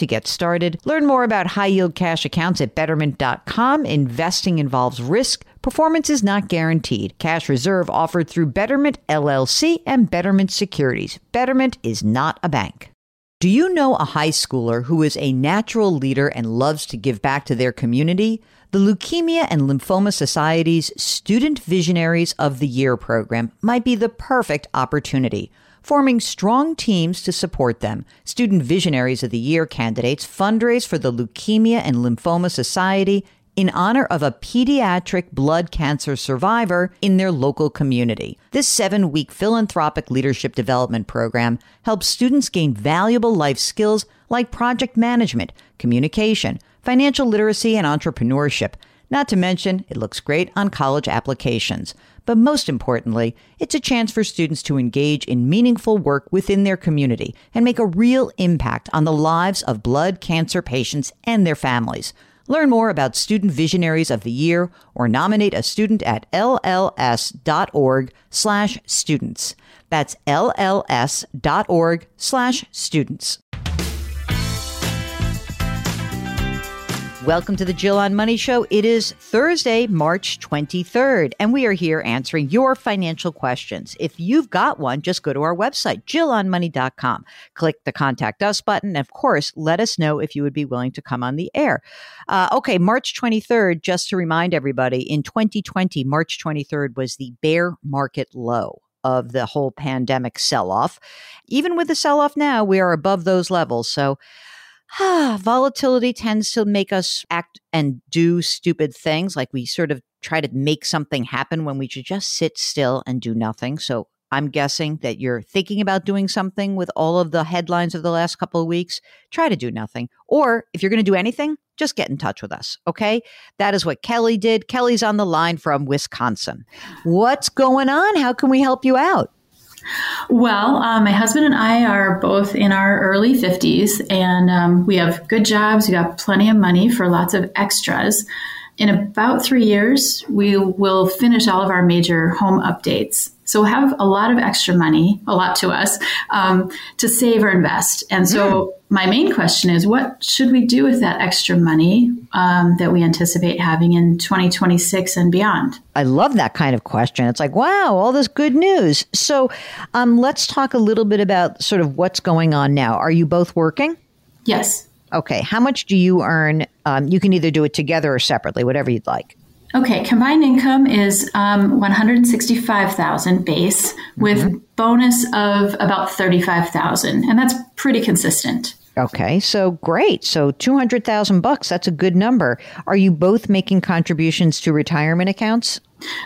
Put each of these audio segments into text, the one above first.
to get started. Learn more about high yield cash accounts at betterment.com. Investing involves risk. Performance is not guaranteed. Cash reserve offered through Betterment LLC and Betterment Securities. Betterment is not a bank. Do you know a high schooler who is a natural leader and loves to give back to their community? The Leukemia and Lymphoma Society's Student Visionaries of the Year program might be the perfect opportunity forming strong teams to support them. Student Visionaries of the Year candidates fundraise for the Leukemia and Lymphoma Society in honor of a pediatric blood cancer survivor in their local community. This seven week philanthropic leadership development program helps students gain valuable life skills like project management, communication, financial literacy, and entrepreneurship. Not to mention, it looks great on college applications. But most importantly, it's a chance for students to engage in meaningful work within their community and make a real impact on the lives of blood cancer patients and their families. Learn more about Student Visionaries of the Year or nominate a student at lls.org slash students. That's lls.org slash students. Welcome to the Jill on Money Show. It is Thursday, March 23rd, and we are here answering your financial questions. If you've got one, just go to our website, jillonmoney.com. Click the contact us button. And of course, let us know if you would be willing to come on the air. Uh, okay, March 23rd, just to remind everybody, in 2020, March 23rd was the bear market low of the whole pandemic sell off. Even with the sell off now, we are above those levels. So, volatility tends to make us act and do stupid things. Like we sort of try to make something happen when we should just sit still and do nothing. So I'm guessing that you're thinking about doing something with all of the headlines of the last couple of weeks. Try to do nothing. Or if you're going to do anything, just get in touch with us. Okay. That is what Kelly did. Kelly's on the line from Wisconsin. What's going on? How can we help you out? Well, uh, my husband and I are both in our early 50s, and um, we have good jobs. We got plenty of money for lots of extras. In about three years, we will finish all of our major home updates. So we'll have a lot of extra money, a lot to us, um, to save or invest. And so mm. my main question is what should we do with that extra money um, that we anticipate having in 2026 and beyond? I love that kind of question. It's like, wow, all this good news. So um, let's talk a little bit about sort of what's going on now. Are you both working? Yes. Okay. How much do you earn? Um, you can either do it together or separately, whatever you'd like. Okay, combined income is um, 165,000 base with mm-hmm. bonus of about 35,000 and that's pretty consistent. Okay, so great. So 200,000 bucks, that's a good number. Are you both making contributions to retirement accounts?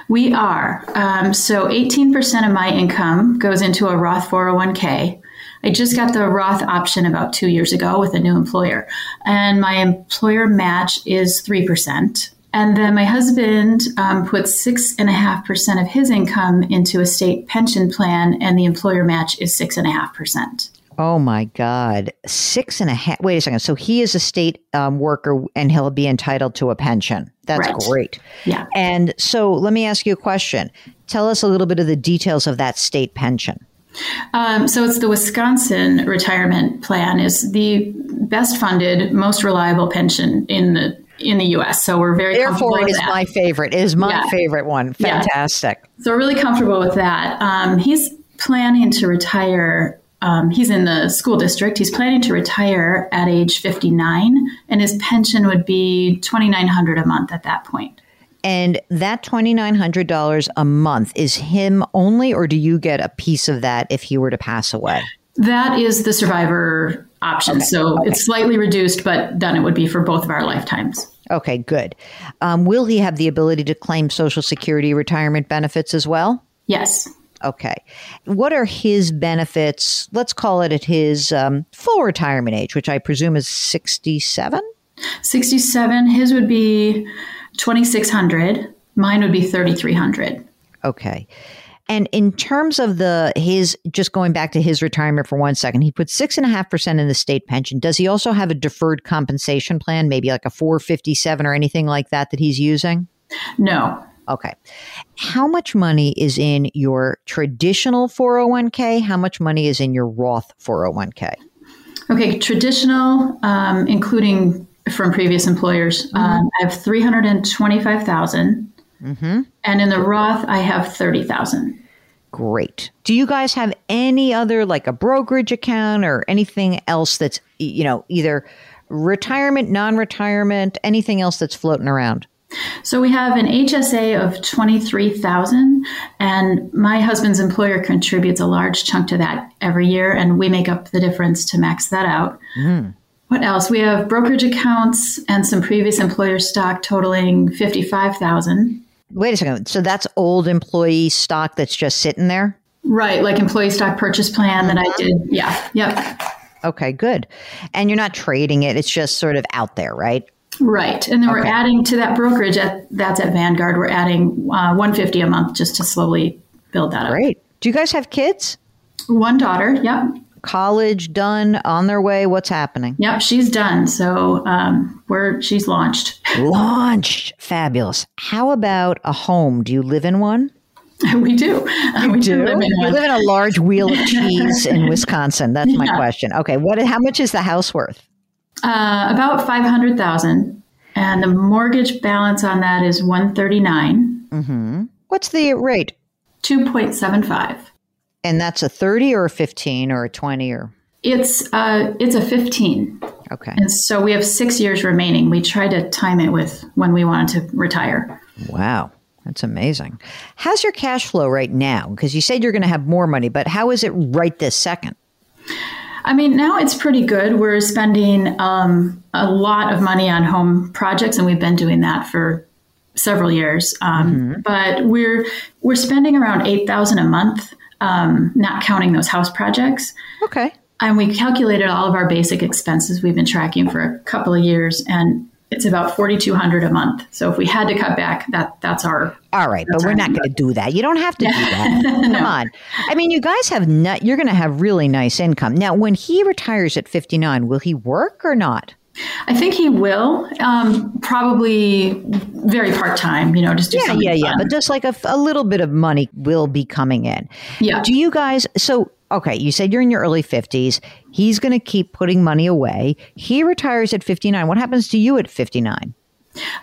We are. Um, so 18% of my income goes into a Roth 401k. I just got the Roth option about two years ago with a new employer, and my employer match is 3%. And then my husband um, puts six and a half percent of his income into a state pension plan, and the employer match is six and a half percent. Oh my God. Six and a half. Wait a second. So he is a state um, worker and he'll be entitled to a pension. That's right. great. Yeah. And so let me ask you a question. Tell us a little bit of the details of that state pension. Um, so it's the Wisconsin retirement plan is the best funded, most reliable pension in the in the U.S. So we're very therefore it is that. my favorite. It is my yeah. favorite one. Fantastic. Yeah. So we're really comfortable with that. Um, he's planning to retire. Um, he's in the school district. He's planning to retire at age 59, and his pension would be 2,900 a month at that point. And that $2,900 a month is him only, or do you get a piece of that if he were to pass away? That is the survivor option. Okay. So okay. it's slightly reduced, but then it would be for both of our lifetimes. Okay, good. Um, will he have the ability to claim Social Security retirement benefits as well? Yes. Okay. What are his benefits? Let's call it at his um, full retirement age, which I presume is 67? 67. His would be 2600. Mine would be 3300. Okay. And in terms of the his just going back to his retirement for one second, he put six and a half percent in the state pension. Does he also have a deferred compensation plan, maybe like a four fifty seven or anything like that that he's using? No. Okay. How much money is in your traditional 401k? How much money is in your Roth 401k? Okay, traditional, um, including from previous employers, mm-hmm. um, I have 325,000. Mm-hmm. And in the Roth, I have 30,000. Great. Do you guys have any other, like a brokerage account or anything else that's, you know, either retirement, non retirement, anything else that's floating around? So we have an HSA of 23,000 and my husband's employer contributes a large chunk to that every year and we make up the difference to max that out. Mm. What else? We have brokerage accounts and some previous employer stock totaling 55,000. Wait a second. So that's old employee stock that's just sitting there? Right, like employee stock purchase plan that I did. Yeah. Yep. Okay, good. And you're not trading it, it's just sort of out there, right? Right. And then okay. we're adding to that brokerage at that's at Vanguard. We're adding uh, 150 a month just to slowly build that up. Great. Do you guys have kids? One daughter. Yep. College done, on their way. What's happening? Yep, she's done. So um, we're she's launched. launched. Fabulous. How about a home? Do you live in one? We do. You we do. live you live in a large wheel of cheese in Wisconsin. That's my yeah. question. Okay, what? How much is the house worth? Uh, about five hundred thousand, and the mortgage balance on that is one thirty nine. Mm-hmm. What's the rate? Two point seven five. And that's a thirty or a fifteen or a twenty or. It's uh, it's a fifteen. Okay. And so we have six years remaining. We try to time it with when we wanted to retire. Wow. That's amazing. How's your cash flow right now? Because you said you're going to have more money, but how is it right this second? I mean, now it's pretty good. We're spending um, a lot of money on home projects, and we've been doing that for several years. Um, mm-hmm. But we're we're spending around eight thousand a month, um, not counting those house projects. Okay. And we calculated all of our basic expenses we've been tracking for a couple of years, and it's about 4200 a month. So if we had to cut back, that that's our All right, but we're not going to do that. You don't have to do that. Come no. on. I mean, you guys have not, you're going to have really nice income. Now, when he retires at 59, will he work or not? I think he will. Um, probably very part time. You know, just do yeah, yeah, fun. yeah. But just like a, a little bit of money will be coming in. Yeah. Do you guys? So okay, you said you're in your early 50s. He's going to keep putting money away. He retires at 59. What happens to you at 59?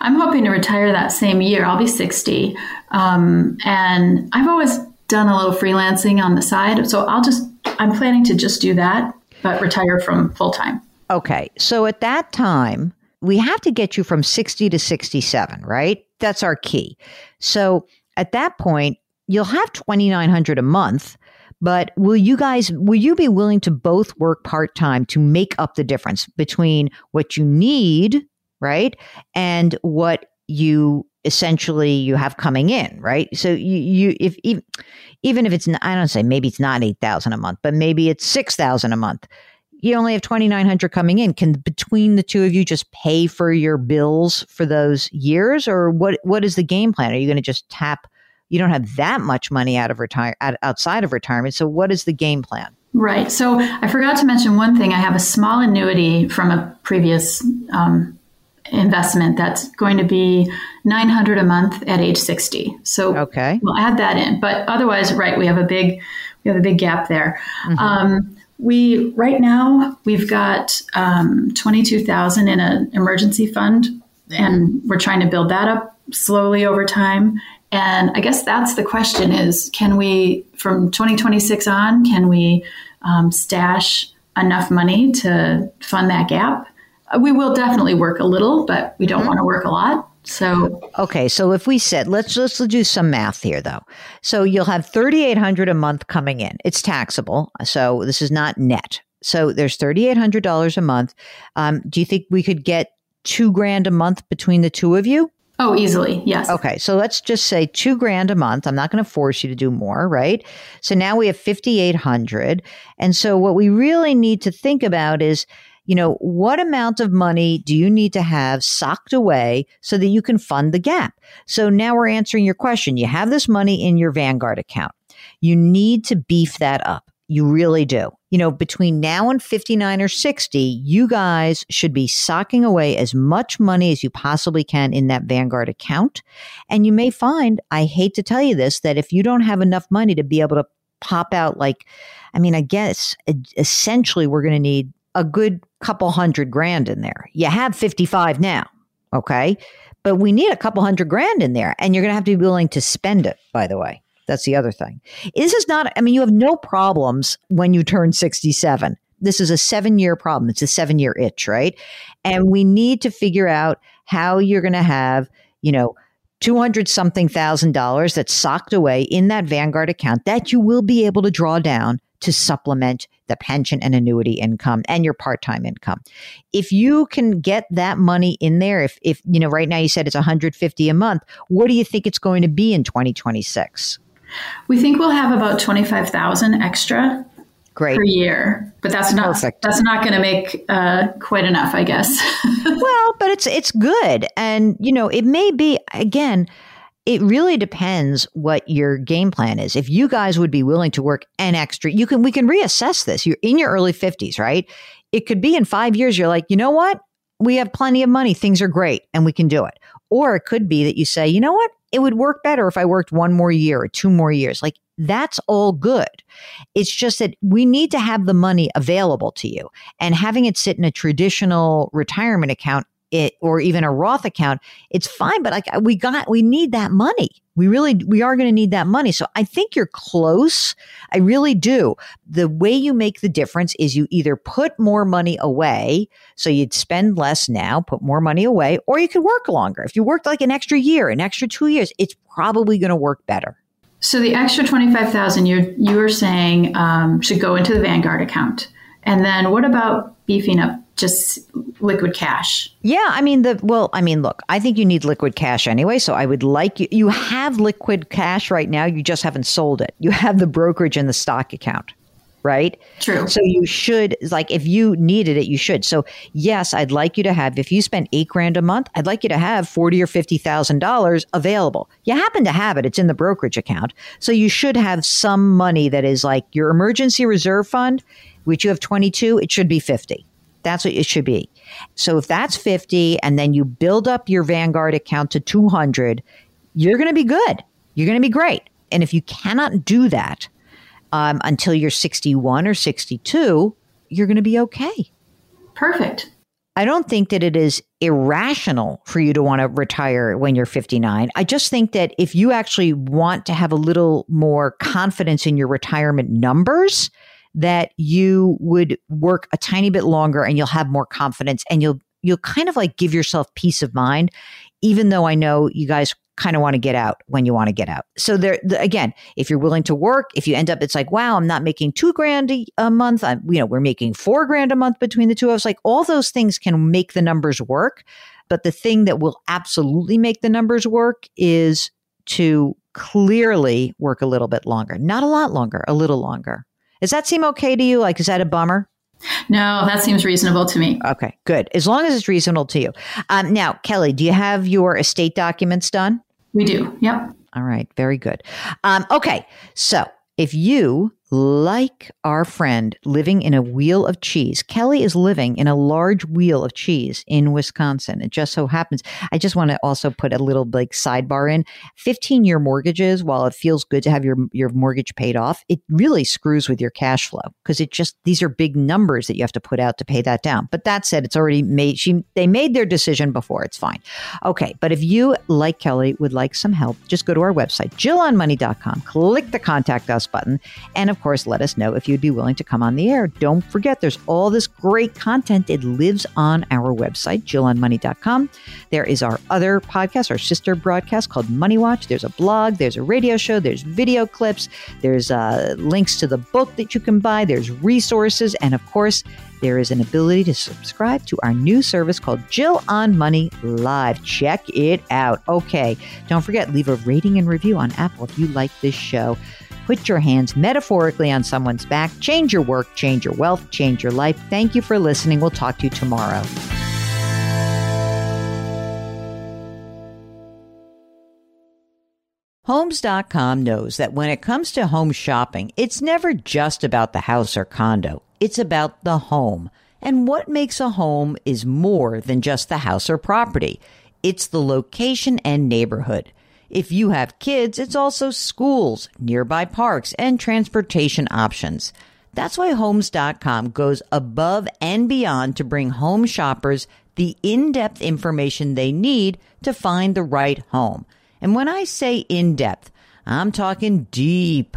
I'm hoping to retire that same year. I'll be 60. Um, and I've always done a little freelancing on the side. So I'll just, I'm planning to just do that, but retire from full time. Okay. So at that time, we have to get you from 60 to 67, right? That's our key. So at that point, you'll have 2900 a month but will you guys, will you be willing to both work part time to make up the difference between what you need, right? And what you essentially you have coming in, right? So you, you if even, even if it's I don't say maybe it's not eight thousand a month, but maybe it's six thousand a month. You only have twenty nine hundred coming in. Can between the two of you just pay for your bills for those years, or what? What is the game plan? Are you going to just tap you don't have that much money out of retire outside of retirement. So what is the game plan? Right. So I forgot to mention one thing. I have a small annuity from a previous um, investment that's going to be 900 a month at age 60. So okay. we'll add that in. But otherwise, right, we have a big we have a big gap there. Mm-hmm. Um, we right now we've got um, 22,000 in an emergency fund, mm-hmm. and we're trying to build that up slowly over time. And I guess that's the question is can we, from 2026 on, can we um, stash enough money to fund that gap? We will definitely work a little, but we don't mm-hmm. want to work a lot. So okay, so if we said let's let's do some math here though. So you'll have thirty eight hundred a month coming in. It's taxable, so this is not net. So there's thirty eight hundred dollars a month. Um, do you think we could get two grand a month between the two of you? Oh, easily, yes. Okay, so let's just say two grand a month. I'm not going to force you to do more, right? So now we have 5,800. And so what we really need to think about is, you know, what amount of money do you need to have socked away so that you can fund the gap? So now we're answering your question. You have this money in your Vanguard account. You need to beef that up. You really do. You know, between now and 59 or 60, you guys should be socking away as much money as you possibly can in that Vanguard account. And you may find, I hate to tell you this, that if you don't have enough money to be able to pop out, like, I mean, I guess essentially we're going to need a good couple hundred grand in there. You have 55 now. Okay. But we need a couple hundred grand in there. And you're going to have to be willing to spend it, by the way. That's the other thing. This is not, I mean, you have no problems when you turn 67. This is a seven year problem. It's a seven year itch, right? And we need to figure out how you're going to have, you know, 200 something thousand dollars that's socked away in that Vanguard account that you will be able to draw down to supplement the pension and annuity income and your part-time income. If you can get that money in there, if, if, you know, right now you said it's 150 a month, what do you think it's going to be in 2026? We think we'll have about 25,000 extra Great. per year, but that's not Perfect. that's not going to make uh, quite enough, I guess. well, but it's it's good, and you know it may be again. It really depends what your game plan is. If you guys would be willing to work an extra, you can we can reassess this. You're in your early fifties, right? It could be in five years. You're like, you know what? We have plenty of money. Things are great, and we can do it. Or it could be that you say, you know what? it would work better if I worked one more year or two more years. Like that's all good. It's just that we need to have the money available to you and having it sit in a traditional retirement account it or even a Roth account, it's fine. But like we got, we need that money. We really, we are going to need that money. So I think you're close. I really do. The way you make the difference is you either put more money away. So you'd spend less now, put more money away, or you could work longer. If you worked like an extra year, an extra two years, it's probably going to work better. So the extra 25,000 you're you were saying um, should go into the Vanguard account. And then what about beefing up just liquid cash. Yeah, I mean the well, I mean look, I think you need liquid cash anyway, so I would like you you have liquid cash right now, you just haven't sold it. You have the brokerage and the stock account. Right? True. So you should like if you needed it, you should. So yes, I'd like you to have if you spend eight grand a month, I'd like you to have forty or fifty thousand dollars available. You happen to have it, it's in the brokerage account. So you should have some money that is like your emergency reserve fund, which you have twenty two, it should be fifty that's what it should be. So if that's 50 and then you build up your Vanguard account to 200, you're going to be good. You're going to be great. And if you cannot do that um, until you're 61 or 62, you're going to be okay. Perfect. I don't think that it is irrational for you to want to retire when you're 59. I just think that if you actually want to have a little more confidence in your retirement numbers, that you would work a tiny bit longer and you'll have more confidence and you'll you'll kind of like give yourself peace of mind even though I know you guys kind of want to get out when you want to get out. So there, the, again, if you're willing to work, if you end up, it's like, wow, I'm not making two grand a, a month. I'm, you know, we're making four grand a month between the two of us. Like all those things can make the numbers work. But the thing that will absolutely make the numbers work is to clearly work a little bit longer, not a lot longer, a little longer. Does that seem okay to you? Like, is that a bummer? No, that seems reasonable to me. Okay, good. As long as it's reasonable to you. Um, now, Kelly, do you have your estate documents done? We do. Yep. All right, very good. Um, okay, so if you like our friend living in a wheel of cheese. Kelly is living in a large wheel of cheese in Wisconsin. It just so happens. I just want to also put a little like sidebar in. 15 year mortgages, while it feels good to have your your mortgage paid off, it really screws with your cash flow because it just these are big numbers that you have to put out to pay that down. But that said, it's already made she they made their decision before. It's fine. Okay, but if you like Kelly would like some help, just go to our website, jillonmoney.com, click the contact us button, and of course, let us know if you'd be willing to come on the air. Don't forget, there's all this great content. It lives on our website, jillonmoney.com. There is our other podcast, our sister broadcast called Money Watch. There's a blog, there's a radio show, there's video clips, there's uh, links to the book that you can buy, there's resources, and of course, there is an ability to subscribe to our new service called Jill on Money Live. Check it out. Okay, don't forget, leave a rating and review on Apple if you like this show. Put your hands metaphorically on someone's back. Change your work, change your wealth, change your life. Thank you for listening. We'll talk to you tomorrow. Homes.com knows that when it comes to home shopping, it's never just about the house or condo. It's about the home. And what makes a home is more than just the house or property. It's the location and neighborhood. If you have kids, it's also schools, nearby parks, and transportation options. That's why Homes.com goes above and beyond to bring home shoppers the in-depth information they need to find the right home. And when I say in-depth, I'm talking deep.